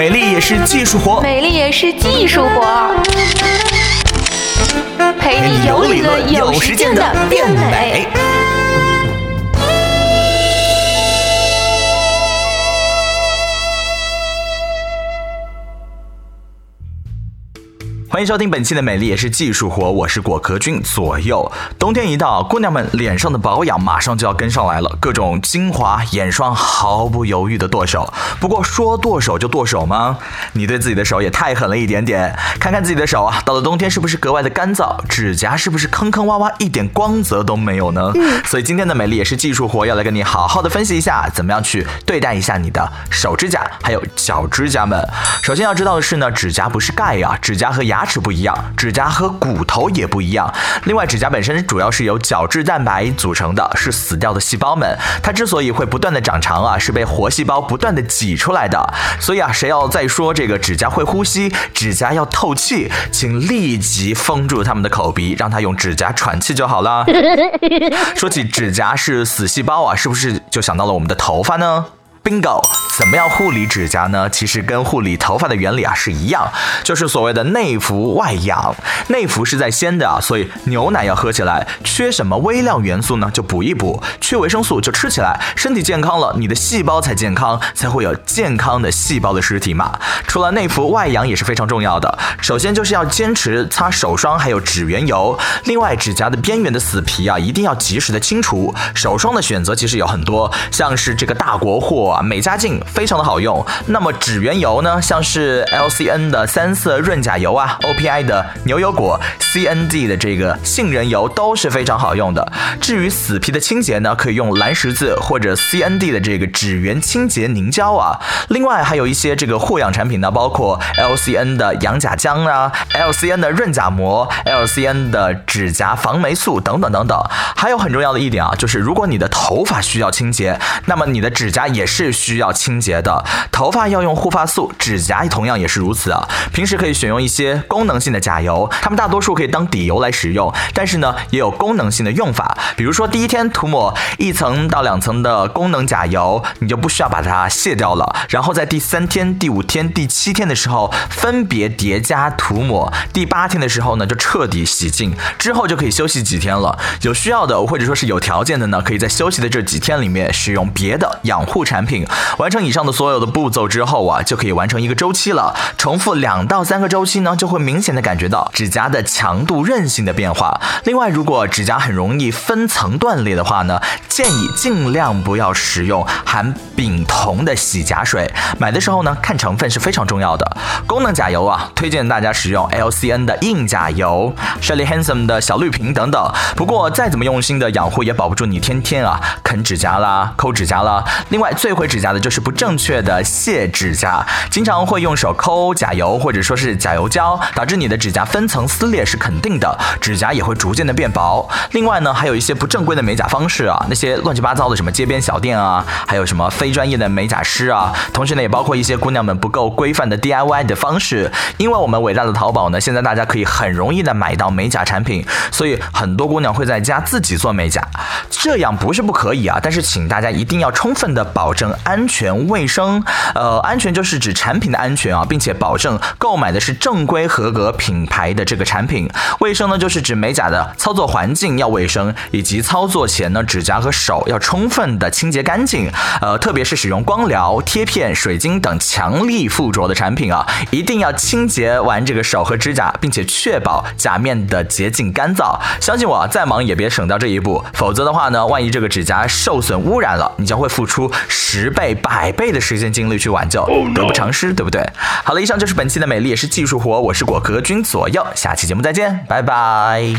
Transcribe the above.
美丽也是技术活，美丽也是技术活，陪你有理论有实践的变美。欢迎收听本期的美丽也是技术活，我是果壳君左右。冬天一到，姑娘们脸上的保养马上就要跟上来了，各种精华、眼霜毫不犹豫的剁手。不过说剁手就剁手吗？你对自己的手也太狠了一点点。看看自己的手啊，到了冬天是不是格外的干燥？指甲是不是坑坑洼洼，一点光泽都没有呢？所以今天的美丽也是技术活，要来跟你好好的分析一下，怎么样去对待一下你的手指甲还有脚指甲们。首先要知道的是呢，指甲不是钙呀，指甲和牙。牙齿不一样，指甲和骨头也不一样。另外，指甲本身主要是由角质蛋白组成的，是死掉的细胞们。它之所以会不断的长长啊，是被活细胞不断的挤出来的。所以啊，谁要再说这个指甲会呼吸，指甲要透气，请立即封住他们的口鼻，让他用指甲喘气就好了。说起指甲是死细胞啊，是不是就想到了我们的头发呢？Bingo，怎么样护理指甲呢？其实跟护理头发的原理啊是一样，就是所谓的内服外养。内服是在先的啊，所以牛奶要喝起来。缺什么微量元素呢？就补一补。缺维生素就吃起来。身体健康了，你的细胞才健康，才会有健康的细胞的尸体嘛。除了内服外养也是非常重要的。首先就是要坚持擦手霜还有指缘油。另外，指甲的边缘的死皮啊，一定要及时的清除。手霜的选择其实有很多，像是这个大国货。啊，美加净非常的好用。那么指缘油呢，像是 LCN 的三色润甲油啊，OPI 的牛油果，CND 的这个杏仁油都是非常好用的。至于死皮的清洁呢，可以用蓝十字或者 CND 的这个指缘清洁凝胶啊。另外还有一些这个护养产品呢，包括 LCN 的养甲浆啊，LCN 的润甲膜，LCN 的指甲防霉素等等等等。还有很重要的一点啊，就是如果你的头发需要清洁，那么你的指甲也是。是需要清洁的，头发要用护发素，指甲同样也是如此啊。平时可以选用一些功能性的甲油，它们大多数可以当底油来使用，但是呢，也有功能性的用法。比如说，第一天涂抹一层到两层的功能甲油，你就不需要把它卸掉了。然后在第三天、第五天、第七天的时候，分别叠加涂抹。第八天的时候呢，就彻底洗净，之后就可以休息几天了。有需要的或者说是有条件的呢，可以在休息的这几天里面使用别的养护产品。完成以上的所有的步骤之后啊，就可以完成一个周期了。重复两到三个周期呢，就会明显的感觉到指甲的强度、韧性的变化。另外，如果指甲很容易分层断裂的话呢，建议尽量不要使用含丙酮的洗甲水。买的时候呢，看成分是非常重要的。功能甲油啊，推荐大家使用 LCN 的硬甲油、Shelly Handsome 的小绿瓶等等。不过再怎么用心的养护，也保不住你天天啊啃指甲啦、抠指甲啦。另外最毁指甲的就是不正确的卸指甲，经常会用手抠甲油或者说是甲油胶，导致你的指甲分层撕裂是肯定的，指甲也会逐渐的变薄。另外呢，还有一些不正规的美甲方式啊，那些乱七八糟的什么街边小店啊，还有什么非专业的美甲师啊，同时呢也包括一些姑娘们不够规范的 DIY 的方式。因为我们伟大的淘宝呢，现在大家可以很容易的买到美甲产品，所以很多姑娘会在家自己做美甲，这样不是不可以啊，但是请大家一定要充分的保证。安全卫生，呃，安全就是指产品的安全啊，并且保证购买的是正规合格品牌的这个产品。卫生呢，就是指美甲的操作环境要卫生，以及操作前呢，指甲和手要充分的清洁干净。呃，特别是使用光疗、贴片、水晶等强力附着的产品啊，一定要清洁完这个手和指甲，并且确保甲面的洁净干燥。相信我，再忙也别省掉这一步，否则的话呢，万一这个指甲受损污染了，你将会付出十。十倍、百倍的时间精力去挽救，得不偿失，对不对？好了，以上就是本期的美丽也是技术活，我是果壳君左右，下期节目再见，拜拜。